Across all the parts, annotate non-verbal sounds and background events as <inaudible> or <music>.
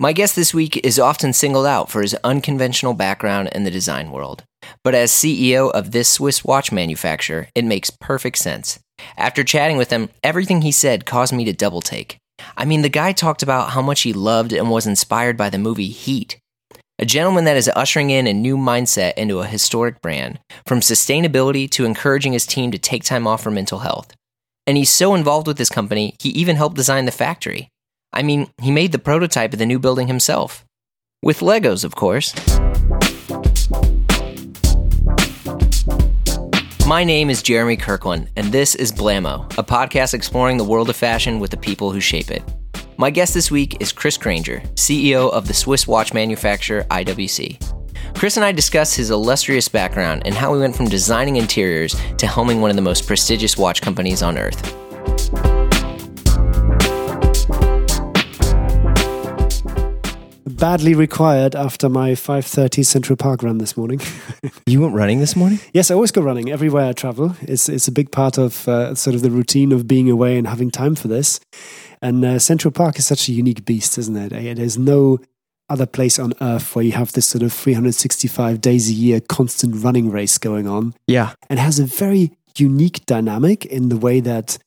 My guest this week is often singled out for his unconventional background in the design world. But as CEO of this Swiss watch manufacturer, it makes perfect sense. After chatting with him, everything he said caused me to double take. I mean, the guy talked about how much he loved and was inspired by the movie Heat. A gentleman that is ushering in a new mindset into a historic brand, from sustainability to encouraging his team to take time off for mental health. And he's so involved with his company, he even helped design the factory. I mean, he made the prototype of the new building himself. With Legos, of course. My name is Jeremy Kirkland, and this is Blamo, a podcast exploring the world of fashion with the people who shape it. My guest this week is Chris Grainger, CEO of the Swiss watch manufacturer IWC. Chris and I discuss his illustrious background and how he went from designing interiors to helming one of the most prestigious watch companies on earth. Badly required after my 5.30 Central Park run this morning. <laughs> you went running this morning? Yes, I always go running everywhere I travel. It's, it's a big part of uh, sort of the routine of being away and having time for this. And uh, Central Park is such a unique beast, isn't it? There's no other place on earth where you have this sort of 365 days a year constant running race going on. Yeah. And has a very unique dynamic in the way that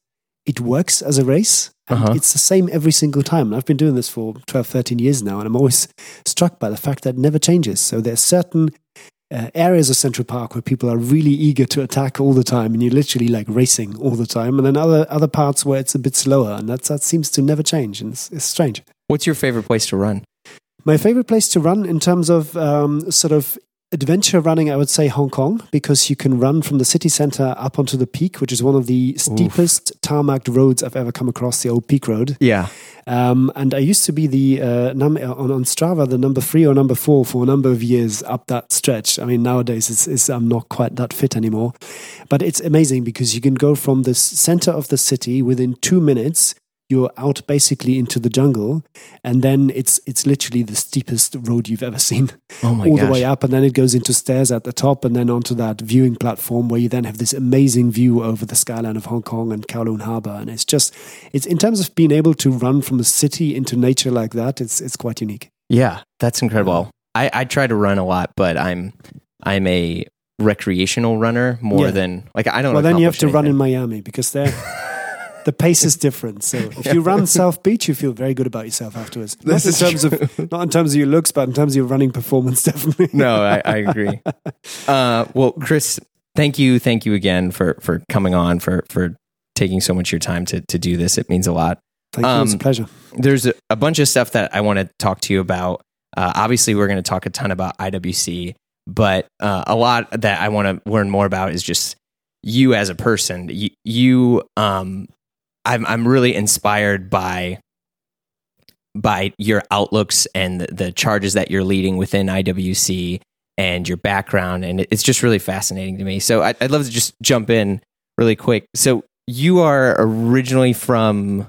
it works as a race uh-huh. It's the same every single time. And I've been doing this for 12, 13 years now, and I'm always <laughs> struck by the fact that it never changes. So there's certain uh, areas of Central Park where people are really eager to attack all the time, and you're literally like racing all the time. And then other other parts where it's a bit slower, and that that seems to never change, and it's, it's strange. What's your favorite place to run? My favorite place to run in terms of um, sort of adventure running, I would say Hong Kong, because you can run from the city center up onto the peak, which is one of the steepest tarmacked roads I've ever come across, the old Peak Road. Yeah. Um, and I used to be the uh, num- on, on Strava, the number three or number four for a number of years up that stretch. I mean, nowadays it's, it's, I'm not quite that fit anymore, but it's amazing because you can go from the center of the city within two minutes you're out basically into the jungle, and then it's it's literally the steepest road you've ever seen, <laughs> oh all gosh. the way up, and then it goes into stairs at the top, and then onto that viewing platform where you then have this amazing view over the skyline of Hong Kong and Kowloon Harbor, and it's just it's in terms of being able to run from a city into nature like that, it's it's quite unique. Yeah, that's incredible. I, I try to run a lot, but I'm I'm a recreational runner more yeah. than like I don't. Well, then you have to anything. run in Miami because they're. <laughs> the pace is different. So if you run South Beach, you feel very good about yourself afterwards. Not in terms true. of not in terms of your looks, but in terms of your running performance, <laughs> definitely. no, I, I agree. Uh, well, Chris, thank you, thank you again for for coming on for for taking so much of your time to to do this. It means a lot. Thank you. it's a um, pleasure. There's a, a, bunch of stuff that I want to talk to you about. Uh, obviously, we're going to talk a ton about IWC, but uh, a lot that I want to learn more about is just you as a person. You, you um, I'm I'm really inspired by by your outlooks and the, the, charges that you're leading within IWC and your background, and it's just really fascinating to me. So I, would love to just jump in really quick. So you are originally from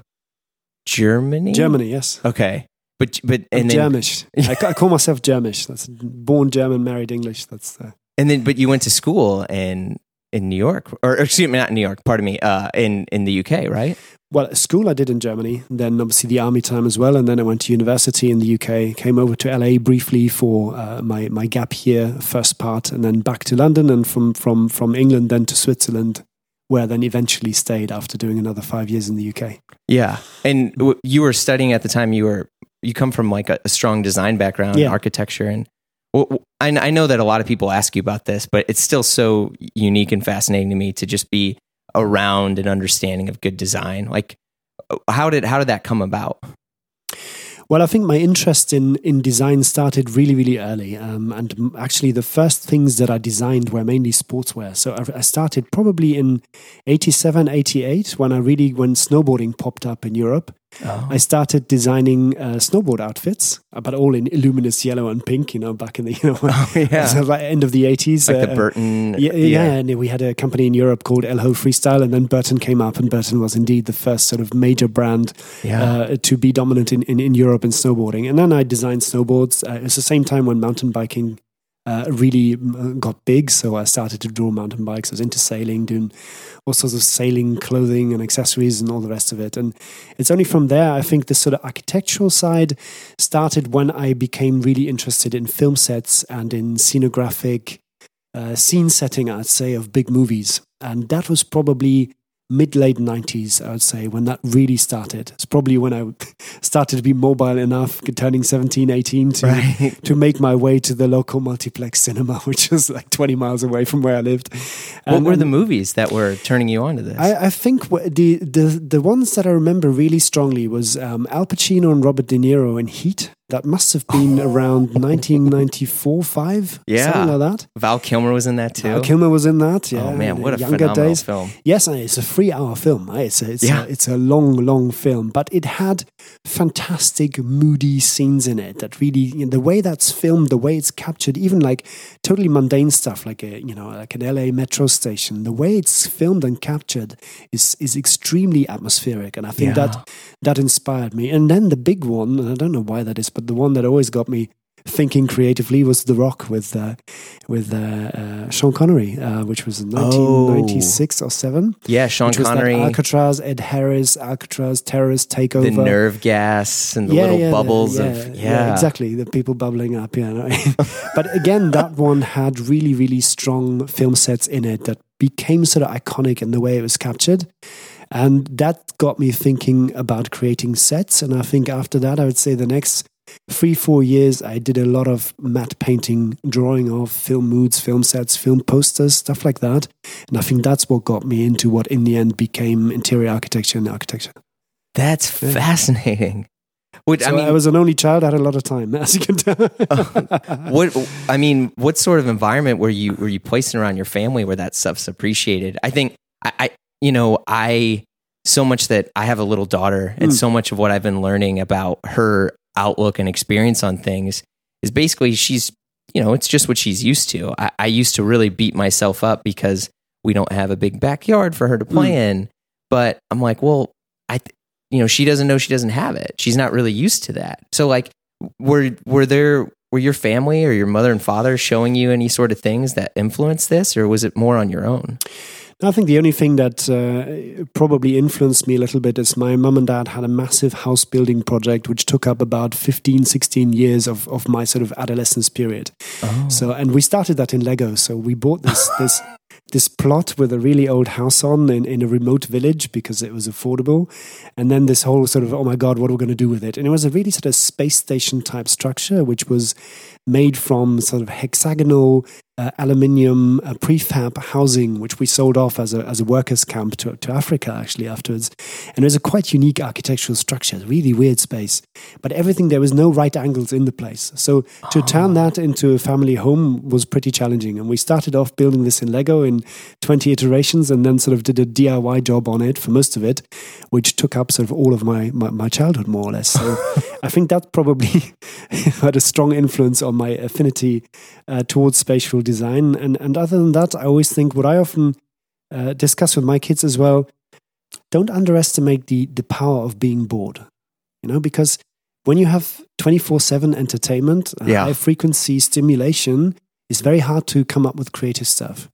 Germany. Germany, yes. Okay, but but and then, Germish. <laughs> I, I, call myself Germish. That's born German, married English. That's the. And then, but you went to school in in New York, or, excuse me, not in New York. Pardon me. Uh, in in the UK, right? Well, school I did in Germany, then obviously the army time as well, and then I went to university in the UK. Came over to LA briefly for uh, my my gap year first part, and then back to London, and from from from England then to Switzerland, where I then eventually stayed after doing another five years in the UK. Yeah, and you were studying at the time. You were you come from like a, a strong design background, yeah. architecture, and I, I know that a lot of people ask you about this, but it's still so unique and fascinating to me to just be around an understanding of good design. Like, how did how did that come about? Well, I think my interest in, in design started really, really early. Um, and actually, the first things that I designed were mainly sportswear. So I, I started probably in 87, 88 when I really, when snowboarding popped up in Europe. Oh. I started designing uh, snowboard outfits, uh, but all in luminous yellow and pink. You know, back in the you know <laughs> oh, yeah. <laughs> so like end of the eighties, like uh, the Burton. Yeah, yeah, yeah, and we had a company in Europe called Elho Freestyle, and then Burton came up, and Burton was indeed the first sort of major brand yeah. uh, to be dominant in, in, in, Europe in snowboarding. And then I designed snowboards. Uh, it's the same time when mountain biking uh, really uh, got big. So I started to draw mountain bikes. I was into sailing, doing all sorts of sailing clothing and accessories and all the rest of it. And it's only from there, I think, the sort of architectural side started when I became really interested in film sets and in scenographic uh, scene setting, I'd say, of big movies. And that was probably mid late 90s, I would say, when that really started. It's probably when I <laughs> started to be mobile enough, turning 17, 18, to, right. to make my way to the local multiplex cinema, <laughs> which was like 20 miles away from where I lived. What and, were the movies that were turning you on to this? I, I think the, the, the ones that I remember really strongly was um, Al Pacino and Robert De Niro in Heat that must have been oh. around 1994, five, yeah, something like that. Val Kilmer was in that too. Val Kilmer was in that. Oh, yeah, oh man, what a phenomenal days. film! Yes, it's a three-hour film. It's a, it's, yeah. a, it's a long, long film, but it had fantastic, moody scenes in it. That really, you know, the way that's filmed, the way it's captured, even like totally mundane stuff, like a you know, like an LA metro station. The way it's filmed and captured is is extremely atmospheric, and I think yeah. that that inspired me. And then the big one, and I don't know why that is, but the one that always got me thinking creatively was The Rock with uh, with uh, uh, Sean Connery, uh, which was in 1996 oh. or seven. Yeah, Sean Connery, Alcatraz, Ed Harris, Alcatraz terrorist takeover, the nerve gas and the yeah, little yeah, bubbles yeah, of yeah. exactly the people bubbling up. Yeah, <laughs> but again, that one had really really strong film sets in it that became sort of iconic in the way it was captured. And that got me thinking about creating sets. And I think after that, I would say the next three, four years, I did a lot of matte painting, drawing of film moods, film sets, film posters, stuff like that. And I think that's what got me into what in the end became interior architecture and architecture. That's fascinating. What, so I mean, I was an only child. I had a lot of time, <laughs> as you can tell. uh, what I mean, what sort of environment were you were you placing around your family where that stuff's appreciated? I think I, I you know, I so much that I have a little daughter, and mm. so much of what I've been learning about her outlook and experience on things is basically she's you know it's just what she's used to. I, I, used to really beat myself up because we don't have a big backyard for her to play mm. in. But i'm like well i you know she doesn't know she doesn't have it. She's not really used to that. So like were were there were your family or your mother and father showing you any sort of things that influenced this or was it more on your own I think the only thing that uh, probably influenced me a little bit is my mum and dad had a massive house building project which took up about 15, 16 years of, of my sort of adolescence period. Oh. So, and we started that in Lego. So we bought this, this this plot with a really old house on in, in a remote village because it was affordable. And then this whole sort of, oh my God, what are we going to do with it? And it was a really sort of space station type structure, which was made from sort of hexagonal uh, aluminium uh, prefab housing, which we sold off as a, as a workers' camp to, to Africa actually afterwards. And it was a quite unique architectural structure, really weird space. But everything, there was no right angles in the place. So to oh. turn that into a family home was pretty challenging. And we started off building this in Lego in 20 iterations and then sort of did a DIY job on it for most of it, which took up sort of all of my, my, my childhood more or less. So <laughs> I think that probably <laughs> had a strong influence on my affinity uh, towards spatial design. And, and other than that, I always think what I often uh, discuss with my kids as well don't underestimate the, the power of being bored, you know, because when you have 24 7 entertainment, yeah. high frequency stimulation, it's very hard to come up with creative stuff.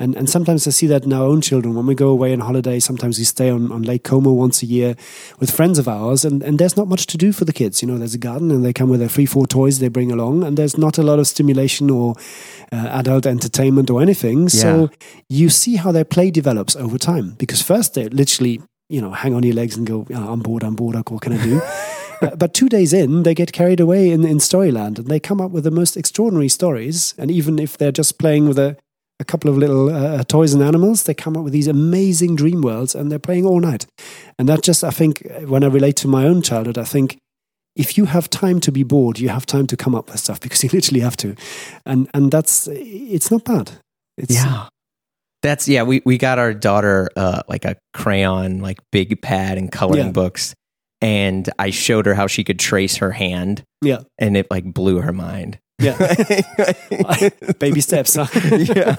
And, and sometimes I see that in our own children. When we go away on holiday, sometimes we stay on, on Lake Como once a year with friends of ours, and, and there's not much to do for the kids. You know, there's a garden, and they come with their three, four toys they bring along, and there's not a lot of stimulation or uh, adult entertainment or anything. Yeah. So you see how their play develops over time. Because first they literally, you know, hang on your legs and go, oh, I'm bored, I'm bored, what can I do? <laughs> but two days in, they get carried away in, in Storyland and they come up with the most extraordinary stories. And even if they're just playing with a a couple of little uh, uh, toys and animals. They come up with these amazing dream worlds and they're playing all night. And that just, I think, when I relate to my own childhood, I think if you have time to be bored, you have time to come up with stuff <laughs> because you literally have to. And and that's it's not bad. It's, yeah. That's yeah. We we got our daughter uh, like a crayon, like big pad and coloring yeah. books, and I showed her how she could trace her hand. Yeah, and it like blew her mind. Yeah. <laughs> <laughs> Baby steps. Huh? <laughs> yeah.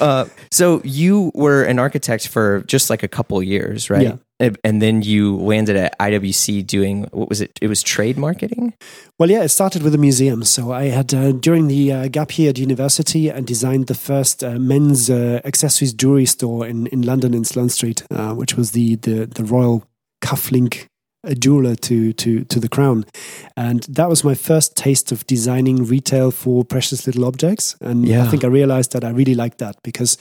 Uh, so you were an architect for just like a couple years, right? Yeah. and then you landed at IWC doing what was it? It was trade marketing. Well, yeah, it started with a museum. So I had uh, during the uh, gap year at university, I designed the first uh, men's uh, accessories jewelry store in, in London in Sloane Street, uh, which was the the, the Royal Cufflink a jeweler to to to the crown, and that was my first taste of designing retail for precious little objects. And yeah. I think I realized that I really liked that because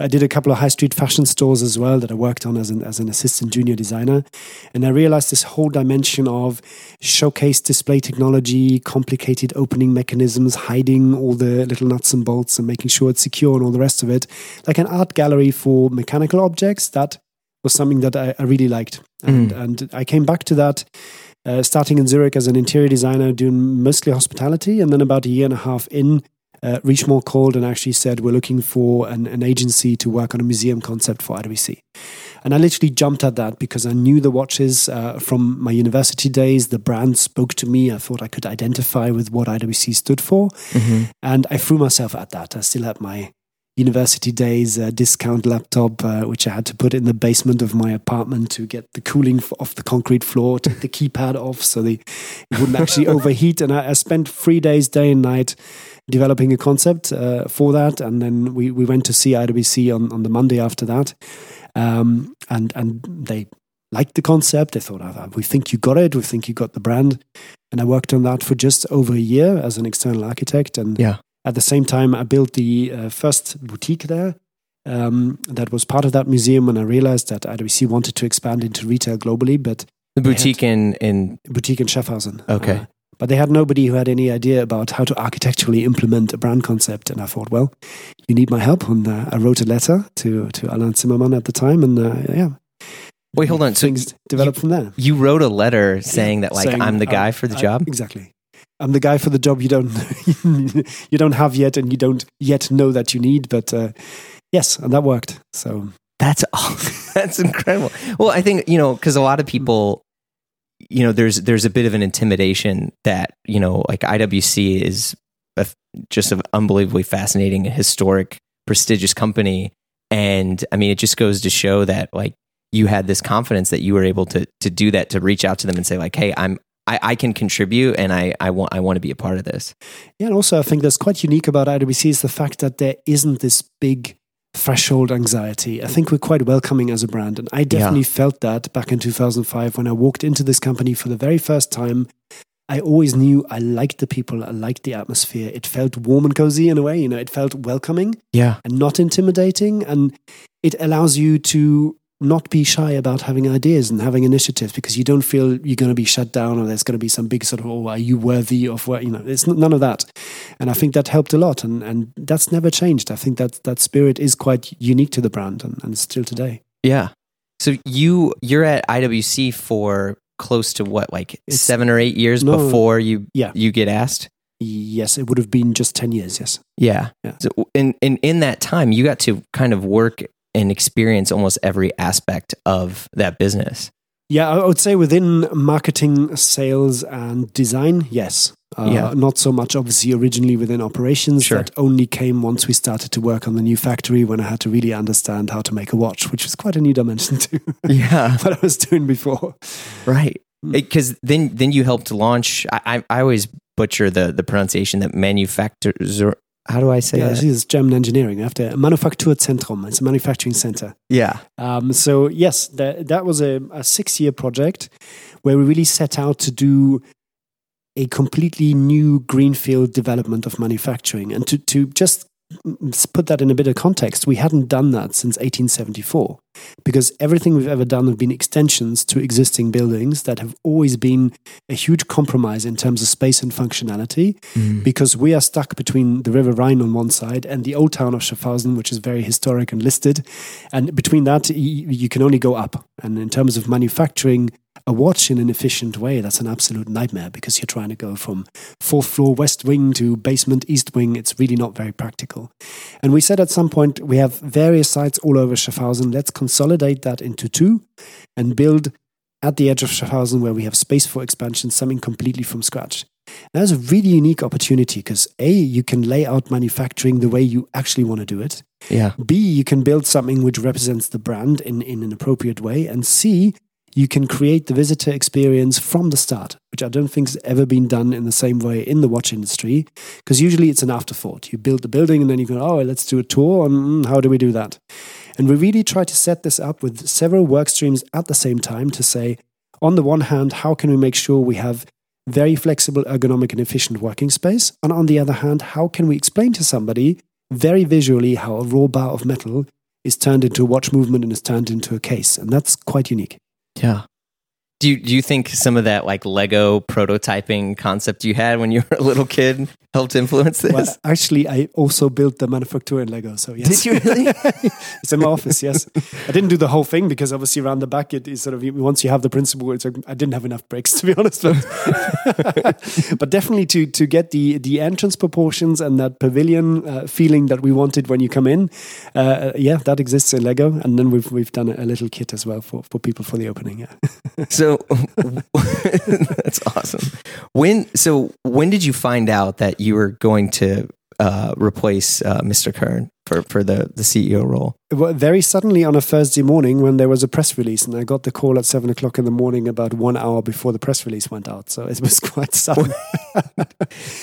I did a couple of high street fashion stores as well that I worked on as an as an assistant junior designer, and I realized this whole dimension of showcase display technology, complicated opening mechanisms, hiding all the little nuts and bolts, and making sure it's secure and all the rest of it, like an art gallery for mechanical objects that was something that I, I really liked. And, mm. and I came back to that uh, starting in Zurich as an interior designer, doing mostly hospitality. And then about a year and a half in, uh, Richemont called and actually said, We're looking for an, an agency to work on a museum concept for IWC. And I literally jumped at that because I knew the watches uh, from my university days. The brand spoke to me. I thought I could identify with what IWC stood for. Mm-hmm. And I threw myself at that. I still had my university days uh, discount laptop, uh, which I had to put in the basement of my apartment to get the cooling off the concrete floor, take the keypad off so they it wouldn't actually <laughs> overheat. And I, I, spent three days, day and night, developing a concept uh, for that. And then we, we went to see IWC on, on the Monday after that. Um, and, and they liked the concept. They thought, oh, we think you got it. We think you got the brand. And I worked on that for just over a year as an external architect. And yeah at the same time, I built the uh, first boutique there. Um, that was part of that museum, and I realized that IWC wanted to expand into retail globally, but the boutique in in boutique in Schaffhausen. Okay. Uh, but they had nobody who had any idea about how to architecturally implement a brand concept. And I thought, well, you need my help. And uh, I wrote a letter to to Alain Zimmermann at the time, and uh, yeah. Wait, hold on. Things so developed you, from there. You wrote a letter saying that, like, saying, I'm the guy for the I, job. Exactly. I'm the guy for the job you don't <laughs> you don't have yet, and you don't yet know that you need. But uh, yes, and that worked. So that's <laughs> that's incredible. Well, I think you know because a lot of people, you know, there's there's a bit of an intimidation that you know like IWC is a, just an unbelievably fascinating, historic, prestigious company, and I mean it just goes to show that like you had this confidence that you were able to to do that to reach out to them and say like hey i'm I, I can contribute and I, I want I want to be a part of this. Yeah, and also I think that's quite unique about IWC is the fact that there isn't this big threshold anxiety. I think we're quite welcoming as a brand. And I definitely yeah. felt that back in 2005 when I walked into this company for the very first time. I always knew I liked the people, I liked the atmosphere. It felt warm and cozy in a way, you know, it felt welcoming yeah. and not intimidating. And it allows you to not be shy about having ideas and having initiatives because you don't feel you're going to be shut down or there's going to be some big sort of oh are you worthy of what you know it's none of that. And i think that helped a lot and and that's never changed. I think that that spirit is quite unique to the brand and, and still today. Yeah. So you you're at iwc for close to what like it's, seven or eight years no, before you yeah. you get asked? Yes it would have been just 10 years yes. Yeah, yeah. So in, in in that time you got to kind of work and experience almost every aspect of that business. Yeah, I would say within marketing, sales, and design, yes. Uh, yeah. Not so much, obviously, originally within operations. Sure. That only came once we started to work on the new factory when I had to really understand how to make a watch, which was quite a new dimension to <laughs> yeah. what I was doing before. Right. Because mm. then, then you helped launch. I, I always butcher the the pronunciation that manufacturers how do I say yeah, that? it's German engineering. After a Manufakturzentrum, it's a manufacturing center. Yeah. Um, so yes, that that was a, a six year project where we really set out to do a completely new greenfield development of manufacturing and to to just put that in a bit of context, we hadn't done that since 1874 because everything we've ever done have been extensions to existing buildings that have always been a huge compromise in terms of space and functionality mm. because we are stuck between the River Rhine on one side and the old town of Schaffhausen, which is very historic and listed. And between that, you can only go up. And in terms of manufacturing, a watch in an efficient way, that's an absolute nightmare because you're trying to go from fourth floor west wing to basement east wing. It's really not very practical. And we said at some point, we have various sites all over Schaffhausen. Let's consolidate that into two and build at the edge of Schaffhausen where we have space for expansion, something completely from scratch. That's a really unique opportunity because A, you can lay out manufacturing the way you actually want to do it. Yeah. B, you can build something which represents the brand in, in an appropriate way. And C, you can create the visitor experience from the start, which I don't think has ever been done in the same way in the watch industry, because usually it's an afterthought. You build the building and then you go, oh, let's do a tour. And hmm, how do we do that? And we really try to set this up with several work streams at the same time to say, on the one hand, how can we make sure we have very flexible, ergonomic, and efficient working space? And on the other hand, how can we explain to somebody very visually how a raw bar of metal is turned into a watch movement and is turned into a case? And that's quite unique. Yeah. Do you, do you think some of that like Lego prototyping concept you had when you were a little kid helped influence this? Well, actually, I also built the manufacturer in Lego. So yes, did you really? <laughs> it's in my office. Yes, I didn't do the whole thing because obviously around the back it is sort of once you have the principle, it's like, I didn't have enough bricks to be honest. But, <laughs> but definitely to to get the the entrance proportions and that pavilion uh, feeling that we wanted when you come in, uh, yeah, that exists in Lego, and then we've we've done a little kit as well for for people for the opening. Yeah. <laughs> so so that's awesome. When so when did you find out that you were going to uh, replace uh, Mr. Kern for, for the, the CEO role? Well, very suddenly on a Thursday morning when there was a press release, and I got the call at seven o'clock in the morning about one hour before the press release went out. So it was <laughs> quite sudden. <laughs>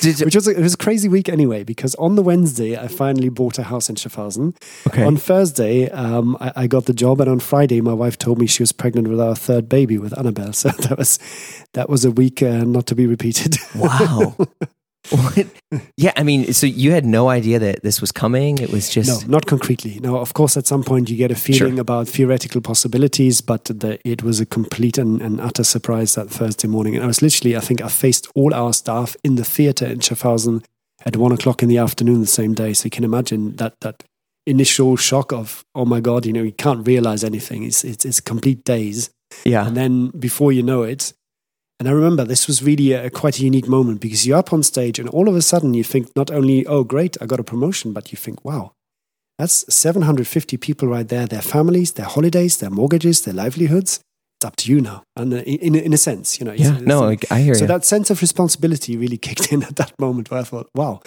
Which was a, it was a crazy week anyway, because on the Wednesday I finally bought a house in Schaffhausen. Okay. On Thursday um, I, I, got the job, and on Friday my wife told me she was pregnant with our third baby with Annabelle. <laughs> So that was that was a week uh, not to be repeated. Wow. What? Yeah, I mean, so you had no idea that this was coming. It was just no, not concretely. No, of course, at some point you get a feeling sure. about theoretical possibilities, but the, it was a complete and, and, utter surprise that Thursday morning. And I was literally, I think, I faced all our staff in the theater in Schaffhausen at one o'clock in the afternoon the same day. So you can imagine that that initial shock of, oh my god, you know, you can't realize anything. It's it's, it's complete daze. Yeah, and then before you know it and I remember this was really a, quite a unique moment because you're up on stage and all of a sudden you think not only, oh, great, I got a promotion, but you think, wow, that's 750 people right there, their families, their holidays, their mortgages, their livelihoods. It's up to you now. And uh, in, in a sense, you know. Yeah, no, I, I hear so you. So that sense of responsibility really <laughs> kicked in at that moment where I thought, wow,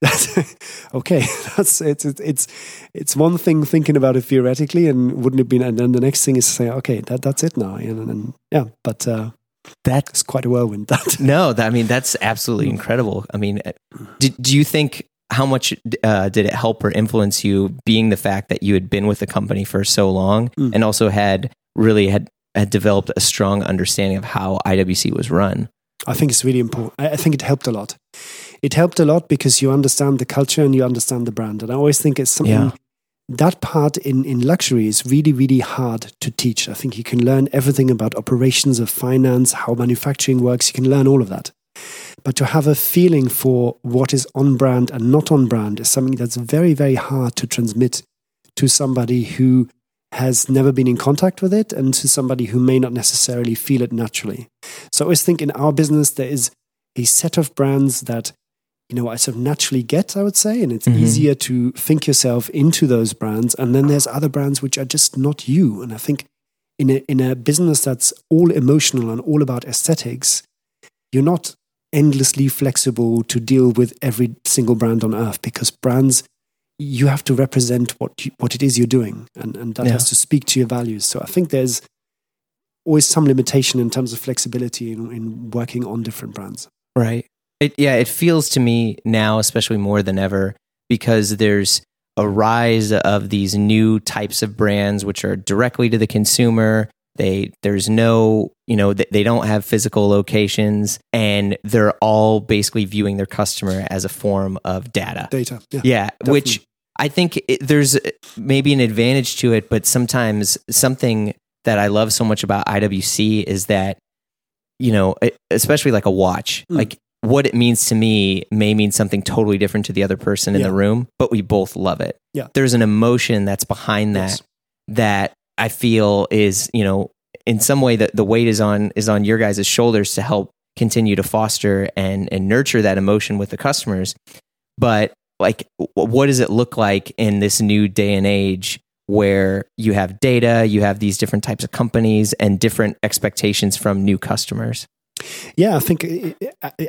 that's <laughs> okay. <laughs> That's it's, it's it's one thing thinking about it theoretically, and wouldn't it be? And then the next thing is to say, okay, that that's it now. And, and yeah, but uh, that's quite a whirlwind. That <laughs> no, that, I mean that's absolutely incredible. I mean, uh, did, do you think how much uh, did it help or influence you, being the fact that you had been with the company for so long mm. and also had really had had developed a strong understanding of how IWC was run? I think it's really important. I think it helped a lot. It helped a lot because you understand the culture and you understand the brand. And I always think it's something yeah that part in, in luxury is really, really hard to teach. I think you can learn everything about operations of finance, how manufacturing works. You can learn all of that. But to have a feeling for what is on brand and not on brand is something that's very, very hard to transmit to somebody who has never been in contact with it and to somebody who may not necessarily feel it naturally. So I always think in our business, there is a set of brands that you know, I sort of naturally get, I would say, and it's mm-hmm. easier to think yourself into those brands. And then there's other brands which are just not you. And I think in a in a business that's all emotional and all about aesthetics, you're not endlessly flexible to deal with every single brand on earth because brands you have to represent what you, what it is you're doing and, and that yeah. has to speak to your values so i think there's always some limitation in terms of flexibility in, in working on different brands right it, yeah, it feels to me now, especially more than ever, because there's a rise of these new types of brands which are directly to the consumer. They there's no you know they, they don't have physical locations, and they're all basically viewing their customer as a form of data. Data, yeah, yeah which I think it, there's maybe an advantage to it, but sometimes something that I love so much about IWC is that you know, especially like a watch. Mm. Like what it means to me may mean something totally different to the other person in yeah. the room, but we both love it. Yeah. There's an emotion that's behind that yes. that I feel is, you know, in some way that the weight is on is on your guys' shoulders to help continue to foster and and nurture that emotion with the customers. But like what does it look like in this new day and age where you have data, you have these different types of companies and different expectations from new customers? Yeah, I think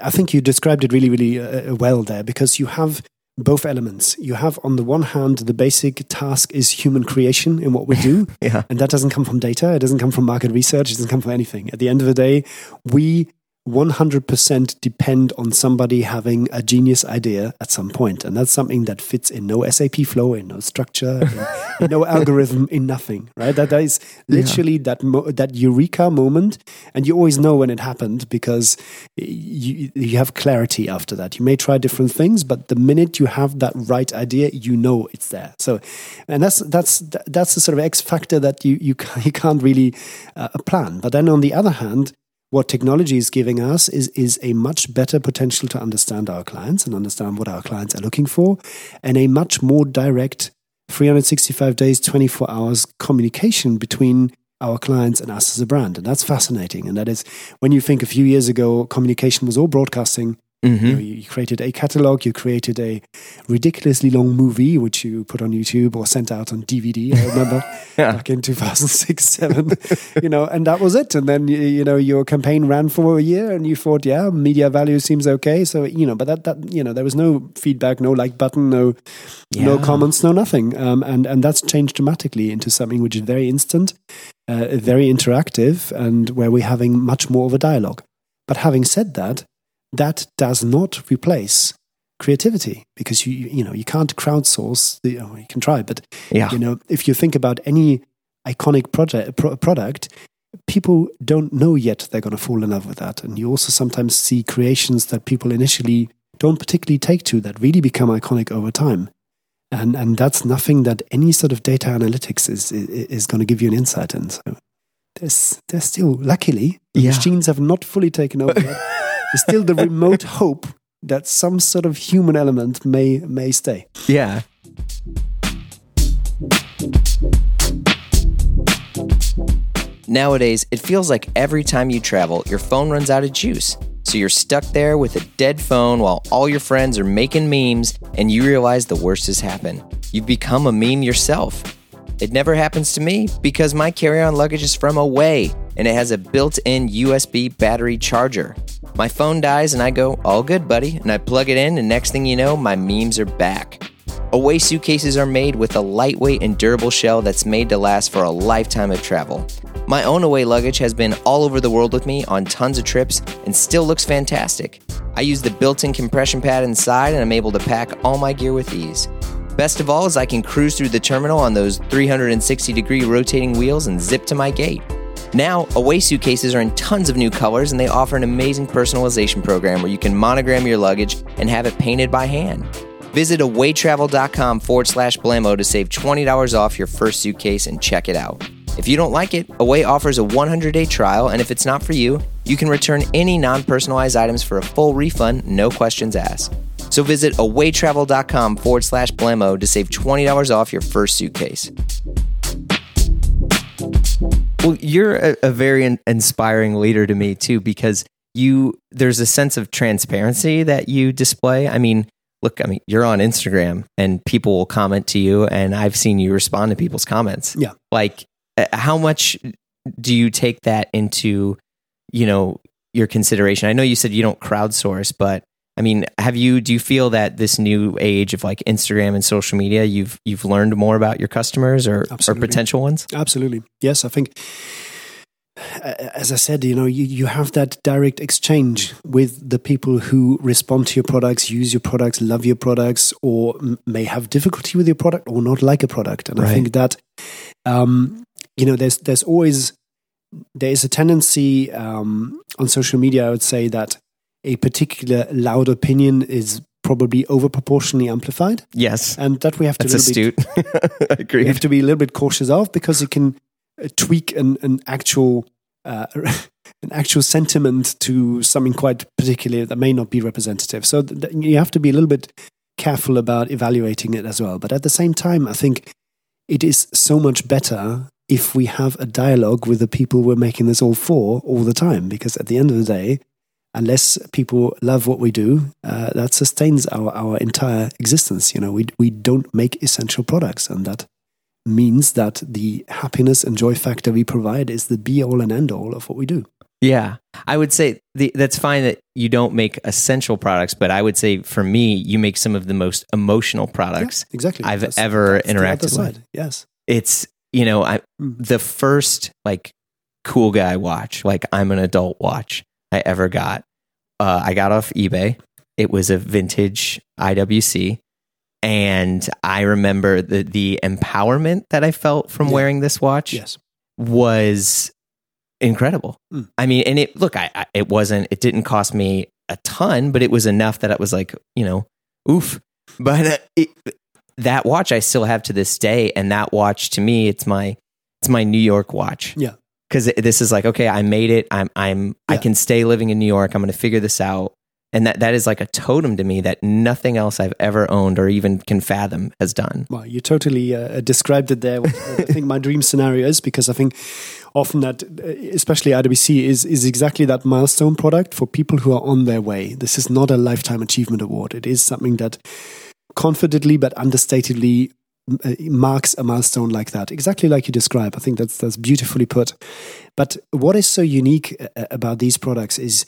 I think you described it really, really uh, uh, well there because you have both elements. You have, on the one hand, the basic task is human creation in what we do. <laughs> yeah. And that doesn't come from data, it doesn't come from market research, it doesn't come from anything. At the end of the day, we 100% depend on somebody having a genius idea at some point. And that's something that fits in no SAP flow, in no structure, in, <laughs> in no algorithm, in nothing, right? That, that is literally yeah. that, mo- that eureka moment. And you always know when it happened because you, you have clarity after that. You may try different things, but the minute you have that right idea, you know it's there. So, and that's, that's, that's the sort of X factor that you, you, you can't really uh, plan. But then on the other hand, what technology is giving us is, is a much better potential to understand our clients and understand what our clients are looking for, and a much more direct 365 days, 24 hours communication between our clients and us as a brand. And that's fascinating. And that is when you think a few years ago, communication was all broadcasting Mm-hmm. You, know, you, created a catalog, you created a ridiculously long movie, which you put on YouTube or sent out on DVD. I <laughs> remember yeah. back in 2006, seven, you know, and that was it. And then, you, you, know, your campaign ran for a year and you thought, yeah, media value seems okay. So, you know, but that, that, you know, there was no feedback, no like button, no, yeah. no comments, no nothing. Um, and, and that's changed dramatically into something which is very instant, uh, very interactive and where we're having much more of a dialogue. But having said that, that does not replace creativity because you you know you can't crowdsource the, you, know, you can try but yeah. you know if you think about any iconic project pro- product people don't know yet they're going to fall in love with that and you also sometimes see creations that people initially don't particularly take to that really become iconic over time and and that's nothing that any sort of data analytics is is, is going to give you an insight in so there's there's still luckily the yeah. machines have not fully taken over <laughs> yet still the remote <laughs> hope that some sort of human element may may stay. Yeah. Nowadays, it feels like every time you travel, your phone runs out of juice. So you're stuck there with a dead phone while all your friends are making memes and you realize the worst has happened. You've become a meme yourself. It never happens to me because my carry on luggage is from away and it has a built in USB battery charger. My phone dies and I go, all good, buddy, and I plug it in, and next thing you know, my memes are back. Away suitcases are made with a lightweight and durable shell that's made to last for a lifetime of travel. My own away luggage has been all over the world with me on tons of trips and still looks fantastic. I use the built in compression pad inside and I'm able to pack all my gear with ease. Best of all is I can cruise through the terminal on those 360 degree rotating wheels and zip to my gate. Now, Away suitcases are in tons of new colors and they offer an amazing personalization program where you can monogram your luggage and have it painted by hand. Visit awaytravel.com forward slash Blamo to save $20 off your first suitcase and check it out. If you don't like it, Away offers a 100 day trial, and if it's not for you, you can return any non personalized items for a full refund, no questions asked. So visit awaytravel.com forward slash Blamo to save $20 off your first suitcase. Well, you're a, a very in- inspiring leader to me too, because you there's a sense of transparency that you display. I mean, look, I mean, you're on Instagram and people will comment to you, and I've seen you respond to people's comments. Yeah, like uh, how much do you take that into, you know, your consideration? I know you said you don't crowdsource, but I mean, have you do you feel that this new age of like Instagram and social media, you've you've learned more about your customers or or potential ones? Absolutely. Yes, I think as I said, you know, you, you have that direct exchange with the people who respond to your products, use your products, love your products, or m- may have difficulty with your product or not like a product. And right. I think that, um, you know, there's there's always there is a tendency um, on social media. I would say that a particular loud opinion is probably overproportionally amplified. Yes, and that we have to. That's astute. Bit. <laughs> We have to be a little bit cautious of because it can uh, tweak an, an actual uh, <laughs> an actual sentiment to something quite particular that may not be representative. So th- you have to be a little bit careful about evaluating it as well. But at the same time, I think it is so much better if we have a dialogue with the people we're making this all for all the time, because at the end of the day, unless people love what we do, uh, that sustains our, our entire existence. You know, we, we don't make essential products, and that means that the happiness and joy factor we provide is the be all and end all of what we do. Yeah. I would say the, that's fine that you don't make essential products, but I would say for me, you make some of the most emotional products yeah, exactly. I've that's, ever that's interacted with. Yes. It's, you know, I, mm. the first like cool guy watch, like I'm an adult watch I ever got, uh, I got off eBay. It was a vintage IWC. And I remember the, the empowerment that I felt from yeah. wearing this watch yes. was incredible. Mm. I mean, and it look, I, I, it wasn't, it didn't cost me a ton, but it was enough that it was like, you know, oof. But uh, it, that watch I still have to this day, and that watch to me, it's my, it's my New York watch. Yeah, because this is like, okay, I made it. I'm, I'm, yeah. I can stay living in New York. I'm going to figure this out and that that is like a totem to me that nothing else I've ever owned or even can fathom has done. Well, you totally uh, described it there. I think my dream scenario is because I think often that, uh, especially IWC, is is exactly that milestone product for people who are on their way. This is not a lifetime achievement award. It is something that confidently but understatedly uh, marks a milestone like that exactly like you describe i think that's that's beautifully put but what is so unique uh, about these products is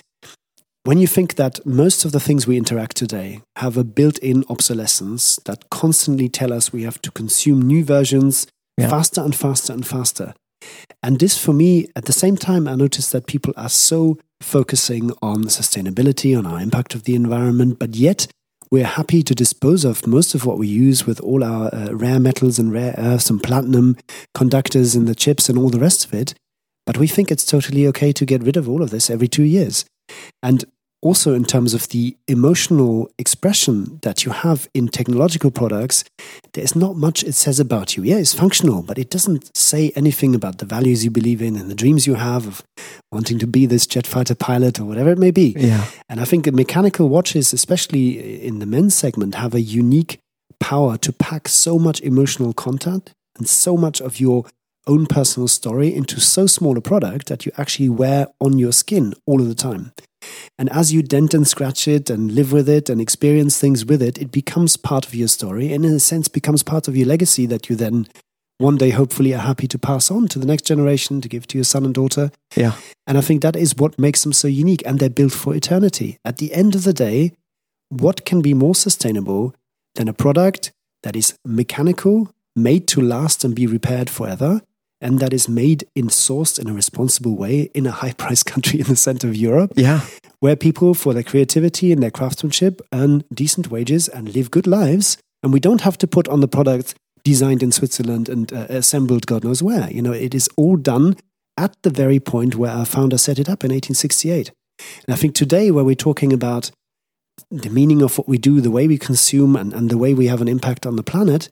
when you think that most of the things we interact today have a built in obsolescence that constantly tell us we have to consume new versions yeah. faster and faster and faster. And this, for me, at the same time, I noticed that people are so focusing on sustainability, on our impact of the environment, but yet we're happy to dispose of most of what we use with all our uh, rare metals and rare earths and platinum conductors and the chips and all the rest of it. But we think it's totally okay to get rid of all of this every two years. And also in terms of the emotional expression that you have in technological products, there's not much it says about you. Yeah, it's functional, but it doesn't say anything about the values you believe in and the dreams you have of wanting to be this jet fighter pilot or whatever it may be. Yeah. And I think mechanical watches, especially in the men's segment, have a unique power to pack so much emotional content and so much of your own personal story into so small a product that you actually wear on your skin all of the time. And as you dent and scratch it and live with it and experience things with it, it becomes part of your story and, in a sense, becomes part of your legacy that you then one day hopefully are happy to pass on to the next generation to give to your son and daughter. Yeah. And I think that is what makes them so unique and they're built for eternity. At the end of the day, what can be more sustainable than a product that is mechanical, made to last and be repaired forever, and that is made in sourced in a responsible way in a high price <laughs> country in the center of Europe. Yeah. Where people, for their creativity and their craftsmanship, earn decent wages and live good lives. And we don't have to put on the product designed in Switzerland and uh, assembled God knows where. You know, it is all done at the very point where our founder set it up in 1868. And I think today, where we're talking about the meaning of what we do, the way we consume, and, and the way we have an impact on the planet,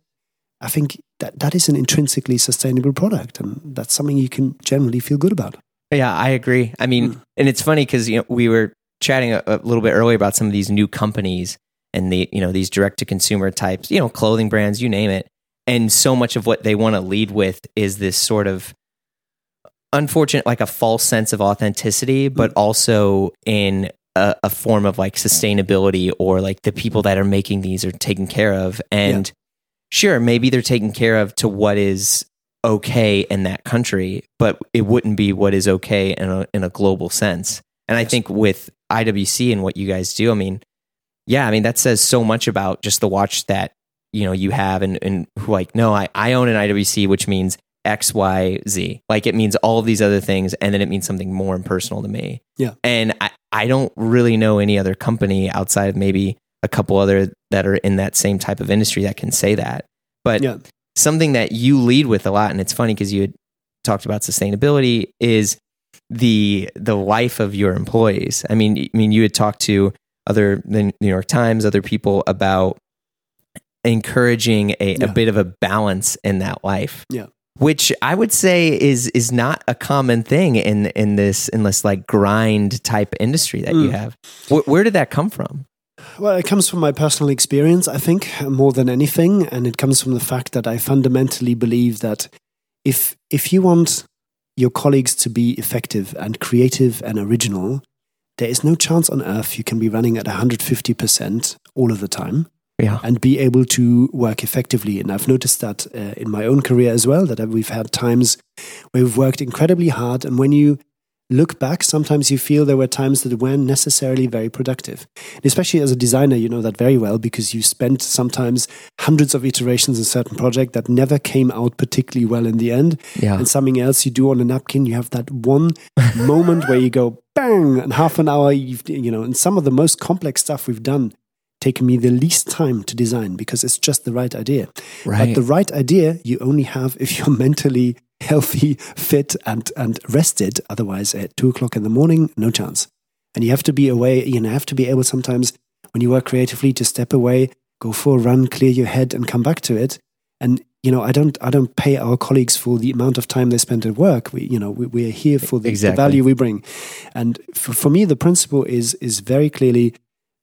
I think that that is an intrinsically sustainable product, and that's something you can generally feel good about. Yeah, I agree. I mean, mm. and it's funny because you know we were chatting a, a, little bit earlier about some of these new companies and the you know these direct to consumer types, you know, clothing brands, you name it, and so much of what they want to lead with is this sort of unfortunate, like a false sense of authenticity, but mm. also in a, a, form of like sustainability or like the people that are making these are taken care of and. Yeah sure, maybe they're taken care of to what is okay in that country, but it wouldn't be what is okay in a, in a global sense. And I think with IWC and what you guys do, I mean, yeah, I mean, that says so much about just the watch that, you know, you have and, and like, no, I, I own an IWC, which means X, Y, Z. Like it means all of these other things, and then it means something more impersonal to me. Yeah. And I, I don't really know any other company outside of maybe a couple other that are in that same type of industry that can say that. But yeah. something that you lead with a lot, and it's funny because you had talked about sustainability, is the the life of your employees. I mean, I mean, you had talked to other the New York Times, other people about encouraging a, yeah. a bit of a balance in that life. Yeah. Which I would say is is not a common thing in in this in this like grind type industry that mm. you have. Where, where did that come from? Well, it comes from my personal experience, I think, more than anything, and it comes from the fact that I fundamentally believe that if if you want your colleagues to be effective and creative and original, there is no chance on earth you can be running at 150% all of the time yeah. and be able to work effectively. And I've noticed that uh, in my own career as well, that we've had times where we've worked incredibly hard. And when you look back, sometimes you feel there were times that weren't necessarily very productive. And especially as a designer, you know that very well because you spent sometimes hundreds of iterations in certain project that never came out particularly well in the end. Yeah. And something else you do on a napkin, you have that one moment where you go bang, and half an hour, you've, you know, and some of the most complex stuff we've done taken me the least time to design because it's just the right idea. Right. But the right idea you only have if you're <laughs> mentally healthy, fit, and and rested. Otherwise, at two o'clock in the morning, no chance. And you have to be away. You know, have to be able sometimes when you work creatively to step away, go for a run, clear your head, and come back to it. And you know, I don't I don't pay our colleagues for the amount of time they spend at work. We you know we, we are here for the, Exactly. the value we bring. And for, for me, the principle is is very clearly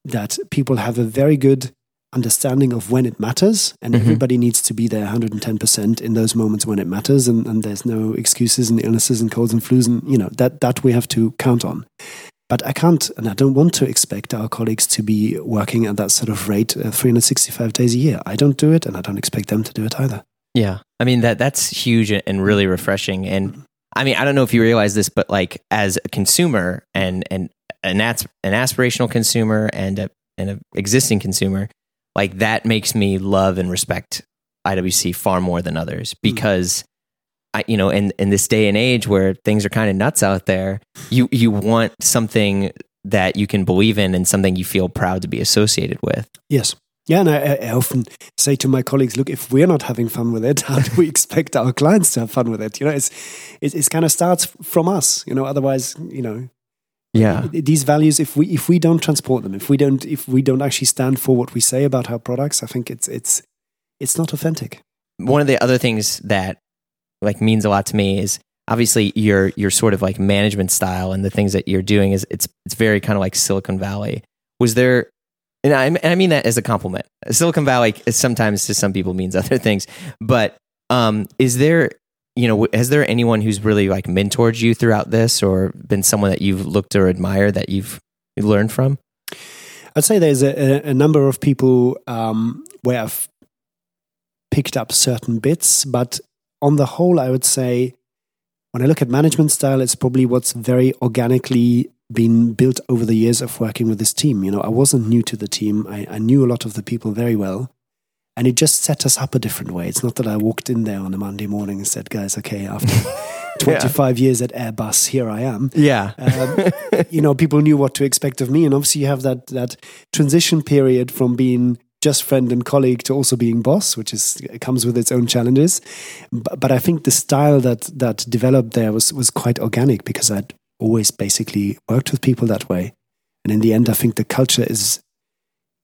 that people have a very good understanding of when it matters and Mhm. everybody needs to be there 110% in those moments when it matters and, and there's no excuses and illnesses and colds and flus and you know that that we have to count on but i can't and i don't want to expect our colleagues to be working at that sort of rate uh, 365 days a year i don't do it and i don't expect them to do it either Yeah. I mean that that's huge and really refreshing. And I mean, I don't know if you realize this, but like as a consumer and and an as, an aspirational consumer and a and an existing consumer, like that makes me love and respect IWC far more than others hmm. because I you know in in this day and age where things are kind of nuts out there, you you want something that you can believe in and something you feel proud to be associated with. yes. Yeah and I, I often say to my colleagues look if we're not having fun with it how do we expect our clients to have fun with it? You know it's it, it kind of starts from us you know otherwise you know Yeah. these values if we if we don't transport them if we don't if we don't actually stand for what we say about our products i think it's it's it's not authentic one of the other things that like means a lot to me is obviously your your sort of like management style and the things that you're doing is it's it's very kind of like Silicon Valley. Was there and I, and I mean that as a compliment. Silicon Valley sometimes to some people means <laughs> other things, but um, is there you know has there anyone who's really like mentored you throughout this or been someone that you've looked or admired that you've learned from? i'd say there's a, a, number of people um, where i've picked up certain bits but on the whole i would say when i look at management style it's probably what's very organically been built over the years of working with this team. You know i wasn't new to the team. I, I knew a lot of the people very well and it just set us up a different way. It's not that I walked in there on a Monday morning and said, "Guys, okay, after <laughs> 25 years at Airbus, here I am." Yeah. Um, <laughs> you know, people knew what to expect of me, and obviously, you have that that transition period from being just friend and colleague to also being boss, which is comes with its own challenges. But, but I think the style that that developed there was was quite organic because I'd always basically worked with people that way, and in the end, I think the culture is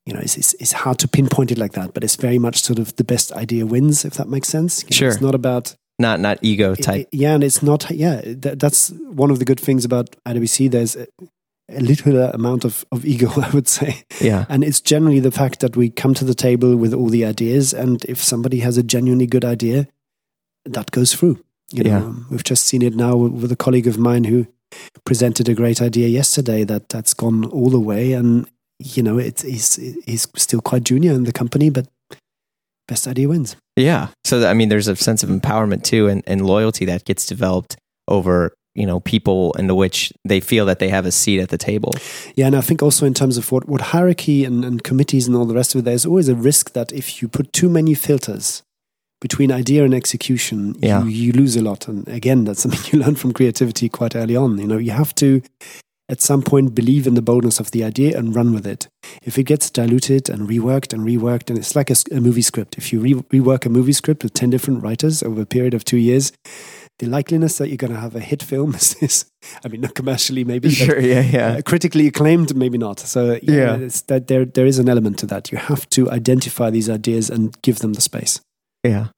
you know, it's, it's, it's hard to pinpoint it like that, but it's very much sort of the best idea wins, if that makes sense. You know, Sure. It's not about, not not ego type. it- yeah, and it's not, yeah, that, that's one of the good things about IWC. There's a, a little amount of, of ego, <laughs> I would say. yeah. And it's generally the fact that we come to the table with all the ideas, and if somebody has a genuinely good idea, that goes through. You know, Yeah. um, we've just seen it now with a colleague of mine who presented a great idea yesterday that that's gone all the way, and you know, it's he's he's still quite junior in the company, but best idea wins. Yeah. So I mean, there's a sense of empowerment too, and, and loyalty that gets developed over you know people into which they feel that they have a seat at the table. Yeah, and I think also in terms of what, what hierarchy and, and committees and all the rest of it, there's always a risk that if you put too many filters between idea and execution, Yeah. you, you lose a lot. And again, that's <laughs> something you learn from creativity quite early on. You know, you have to at some point believe in the boldness of the idea and run with it. If it gets diluted and reworked and reworked, and it's like a movie script. If you re- rework a movie script with 10 different writers over a period of two years, the likeliness that you're going to have a hit film <laughs> is, is I mean, not commercially maybe, but yeah, yeah. uh, critically acclaimed, maybe not. So yeah, Yeah. It's that there there is an element to that. You have to identify these ideas and give them the space. Yeah.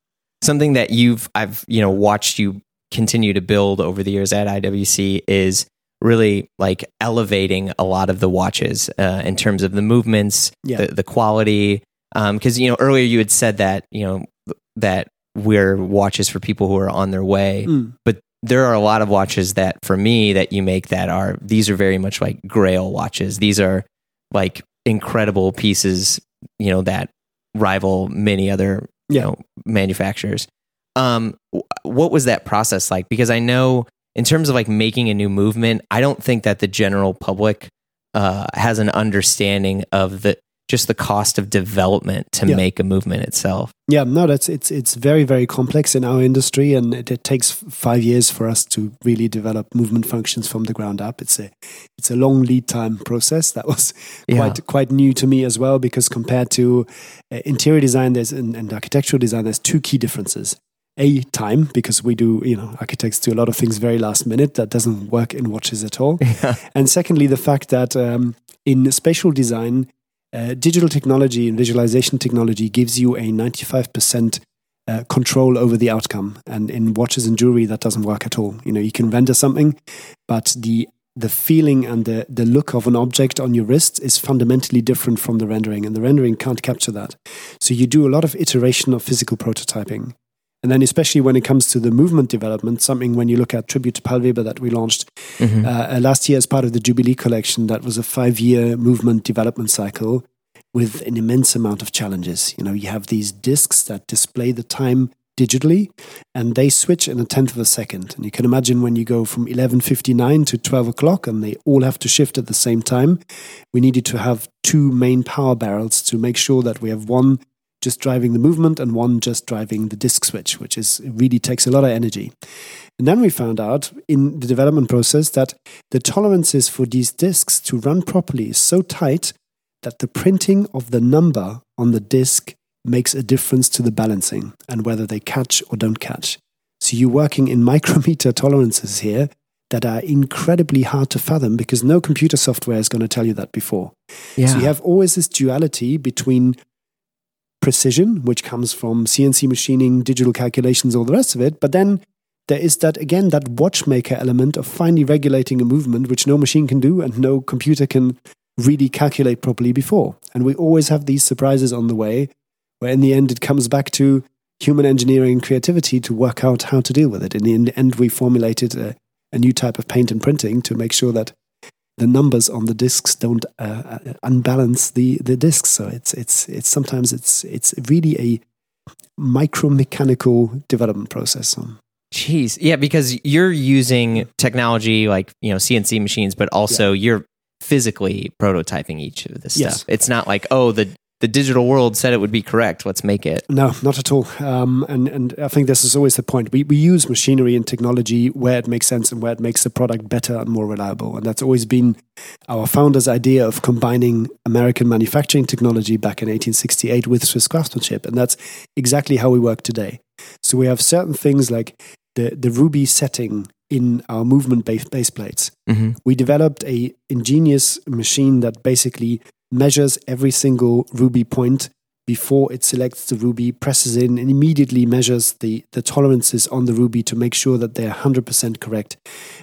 Something that you've I've you know watched you continue to build over the years at IWC is really like elevating a lot of the watches uh, in terms of the movements, Yeah. the, the quality. Because you know earlier you had said that you know that we're watches for people who are on their way, Mm. but there are a lot of watches that for me that you make that are these are very much like grail watches these are like incredible pieces you know that rival many other you know manufacturers um what was that process like because i know in terms of like making a new movement, I don't think that the general public uh, has an understanding of the just the cost of development to yeah. make a movement itself. Yeah, no, that's it's it's very very complex in our industry, and it, it, takes five years for us to really develop movement functions from the ground up. It's a it's a long lead time process that was quite yeah. quite new to me as well because compared to uh, interior design, there's and, and architectural design, there's two key differences a time because we do you know architects do a lot of things very last minute that doesn't work in watches at all <laughs> yeah. and secondly the fact that um, in spatial design uh, digital technology and visualization technology gives you a 95% uh, control over the outcome. And in watches and jewelry, that doesn't work at all. You know, you can render something, but the the feeling and the, the look of an object on your wrist is fundamentally different from the rendering, and the rendering can't capture that. So you do a lot of iteration of physical prototyping. And then, especially when it comes to the movement development, something when you look at Tribute to Pallweber that we launched mm-hmm. uh, last year as part of the Jubilee collection, that was a five year movement development cycle with an immense amount of challenges. You know, you have these discs that display the time digitally and they switch in a tenth of a second. And you can imagine when you go from 11.59 to 12 o'clock and they all have to shift at the same time, we needed to have two main power barrels to make sure that we have one just driving the movement and one just driving the disk switch, which is really takes a lot of energy. And then we found out in the development process that the tolerances for these disks to run properly is so tight that the printing of the number on the disk makes a difference to the balancing and whether they catch or don't catch. So you're working in <laughs> micrometer tolerances here that are incredibly hard to fathom because no computer software is going to tell you that before. Yeah. So you have always this duality between precision, which comes from CNC machining, digital calculations, all the rest of it. But then there is that, again, that watchmaker element of finely regulating a movement, which no machine can do and no computer can really calculate properly before. And we always have these surprises on the way, where in the end it comes back to human engineering and creativity to work out how to deal with it. In the end, we formulated a, a new type of paint and printing to make sure that the numbers on the discs don't uh, uh, unbalance the the discs. So it's it's it's sometimes it's it's really a micromechanical development process. Jeez, yeah, because you're using technology like you know CNC machines, but also yeah. you're physically prototyping each of this yes. stuff. It's not like oh the the digital world said it would be correct. Let's make it. No, not at all. Um, and and I think this is always the point. We we use machinery and technology where it makes sense and where it makes the product better and more reliable. And that's always been our founder's idea of combining American manufacturing technology back in 1868 with Swiss craftsmanship. And that's exactly how we work today. So we have certain things like the the ruby setting in our movement base, base plates. Mm-hmm. We developed a ingenious machine that basically measures every single ruby point before it selects the ruby, presses in, and immediately measures the, the tolerances on the ruby to make sure that they're 100% correct.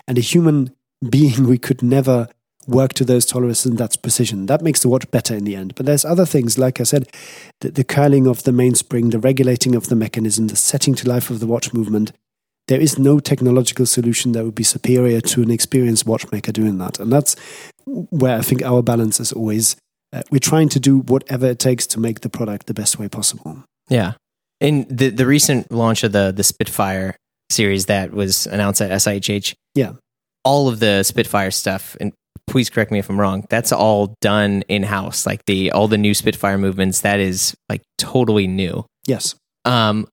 And a human <laughs> being, we could never work to those tolerances and that's precision. That makes the watch better in the end. But there's other things, like I said, the, the curling of the mainspring, the regulating of the mechanism, the setting to life of the watch movement. There is no technological solution that would be superior to an experienced watchmaker doing that. And that's where I think our balance is always uh, we're trying to do whatever it takes to make the product the best way possible. Yeah. In the the recent launch of the the Spitfire series that was announced at SIHH, yeah, all of the Spitfire stuff, and please correct me if I'm wrong, that's all done in house. Like the all the new Spitfire movements, that is like totally new. Yes. Um,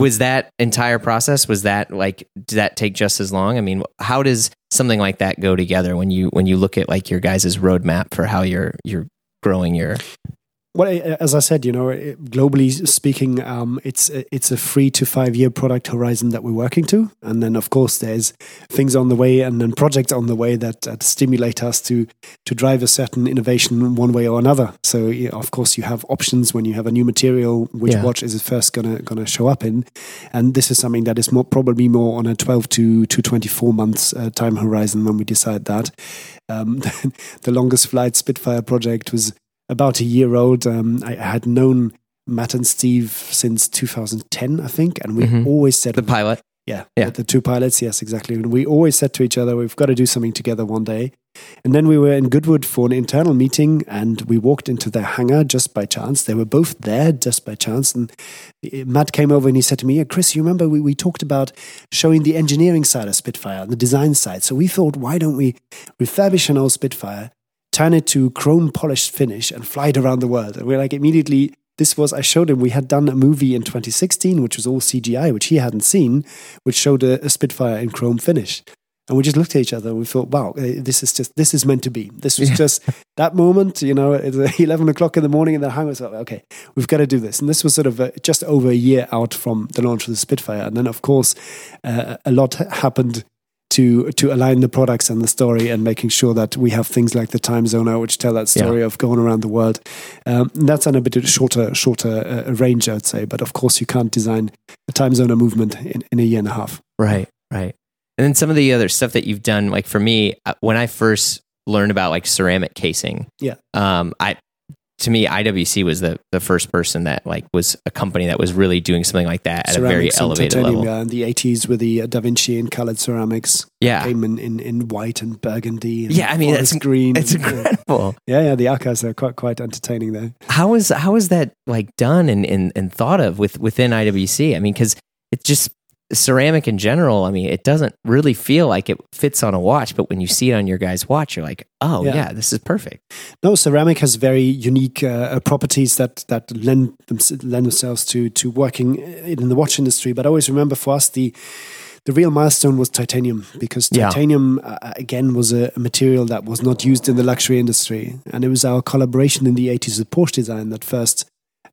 was that entire process was that like did that take just as long? I mean how does something like that go together when you when you look at like your guys' roadmap for how you're you're growing your well, as I said, you know, globally speaking, um, it's it's a three to five year product horizon that we're working to, and then of course there's things on the way and then projects on the way that, that stimulate us to to drive a certain innovation one way or another. So of course you have options when you have a new material, which yeah. watch is it first gonna gonna show up in, and this is something that is more probably more on a twelve to to twenty four months uh, time horizon when we decide that. Um, <laughs> the longest flight Spitfire project was about a year old. Um, I had known Matt and Steve since 2010, I think, and we mm-hmm. always said the pilot. Yeah, Yeah. The two pilots, yes, exactly. And we always said to each other, we've got to do something together one day. And then we were in Goodwood for an internal meeting and we walked into their hangar just by chance. They were both there just by chance. And Matt came over and he said to me, yeah, Chris, you remember we, we talked about showing the engineering side of Spitfire, the design side. So we thought, why don't we refurbish an old Spitfire, turn it to chrome polished finish and fly it around the world? And we're like, immediately, this was, I showed him, we had done a movie in 2016, which was all CGI, which he hadn't seen, which showed a, a Spitfire in chrome finish. And we just looked at each other and we thought, wow, eh, this is just, this is meant to be. This was Yeah. just <laughs> that moment, you know, it's <laughs> uh, 11 o'clock in the morning in the hangar. like, okay, we've got to do this. And this was sort of uh, just over a year out from the launch of the Spitfire. And then, of course, uh, a lot happened to to align the products and the story and making sure that we have things like the Timezoner which tell that story of going around the world um, that's on a bit of shorter shorter uh, range i'd say but of course you can't design a Timezoner movement in, in a year and a half Right, right. And then some of the other stuff that you've done, like for me, uh, when I first learned about like ceramic casing, Yeah. um, I to me IWC was the the first person that like was a company that was really doing something like that at a very Ceramics elevated titanium, level. yeah, in the 80s with the uh, da vinci and colored ceramics Yeah, came in, in, in white and burgundy and Yeah, I mean, that's- green it's and- incredible. yeah yeah the archives are quite quite entertaining there How is how is that like done and, and, and thought of with within IWC? I mean, because it's just ceramic in general. I mean, it doesn't really feel like it fits on a watch, but when you see it on your guy's watch, you're like, oh Yeah. yeah, this is perfect. No, ceramic has very unique uh, uh, properties that that lend them, lend themselves to to working in the watch industry. But I always remember for us the the real milestone was titanium because Yeah. titanium uh, again was a, a material that was not used in the luxury industry, and it was our collaboration in the 80s with Porsche Design that first.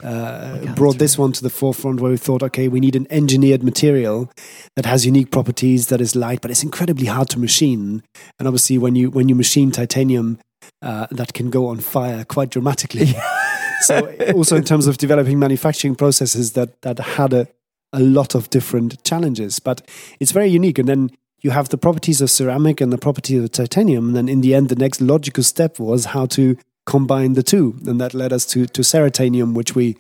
Uh, brought this one to the forefront where we thought, okay, we need an engineered material that has unique properties, that is light, but it's incredibly hard to machine. And obviously, when you when you machine titanium, uh, that can go on fire quite dramatically. <laughs> so also in terms of developing manufacturing processes that that had a, a lot of different challenges, but it's very unique. And then you have the properties of ceramic and the properties of titanium. And then in the end, the next logical step was how to combine the two, and that led us to to ceratanium, which we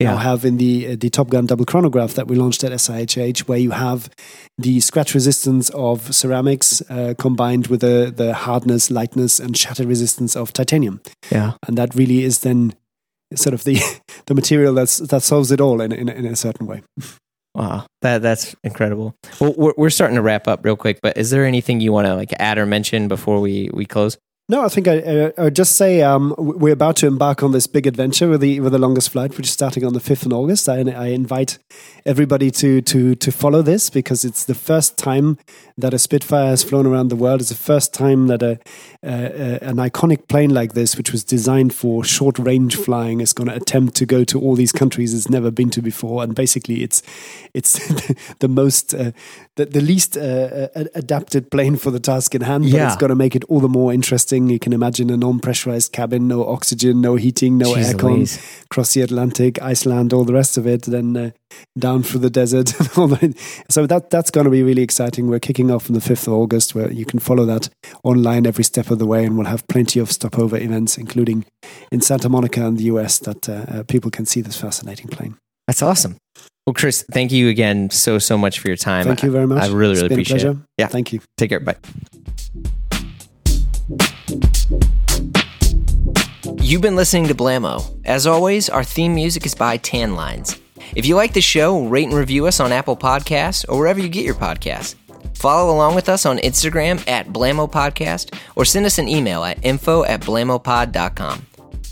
now have in the uh, the Top Gun double chronograph that we launched at SIHH, where you have the scratch resistance of ceramics uh, combined with the the hardness, lightness, and shatter resistance of titanium, Yeah. and that really is then sort of the <laughs> the material that's that solves it all in in, in a certain way. Wow, that that's incredible. Well, we're, we're starting to wrap up real quick, but is there anything you want to like add or mention before we we close? No, I think I, I would just say um, we're about to embark on this big adventure with the with the longest flight, which is starting on the fifth of August. I, I invite everybody to to to follow this because it's the first time that a Spitfire has flown around the world. It's the first time that a, uh, an iconic plane like this, which was designed for short range flying, is going to attempt to go to all these countries it's never been to before. And basically, it's it's <laughs> the most uh, the, the least uh, uh, adapted plane for the task in hand. But Yeah. it's going to make it all the more interesting. You can imagine a non-pressurized cabin, no oxygen, no heating, no Jeez aircon, Louise. across the Atlantic, Iceland, all the rest of it. Then uh, down through the desert. <laughs> so that that's going to be really exciting. We're kicking off on the fifth of August, where you can follow that online every step of the way, and we'll have plenty of stopover events, including in Santa Monica and the US, that uh, uh, people can see this fascinating plane. That's awesome. Well, Chris, thank you again so so much for your time. Thank you very much. I really It's really been a appreciate it. Yeah. Thank you. Take care. Bye. You've been listening to Blamo. As always, our theme music is by Tanlines. If you like the show, rate and review us on Apple Podcasts or wherever you get your podcasts. Follow along with us on Instagram at Blamo Podcast or send us an email at info at blamopod.com.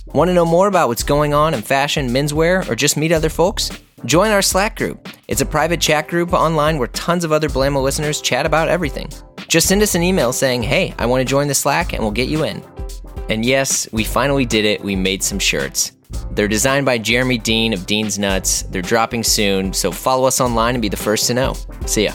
Want to know more about what's going on in fashion, menswear, or just meet other folks? Join our Slack group. It's a private chat group online where tons of other Blamo listeners chat about everything. Just send us an email saying, hey, I want to join the Slack, and we'll get you in. And yes, we finally did it. We made some shirts. They're designed by Jeremy Dean of Dean's Nuts. They're dropping soon, so follow us online and be the first to know. See ya.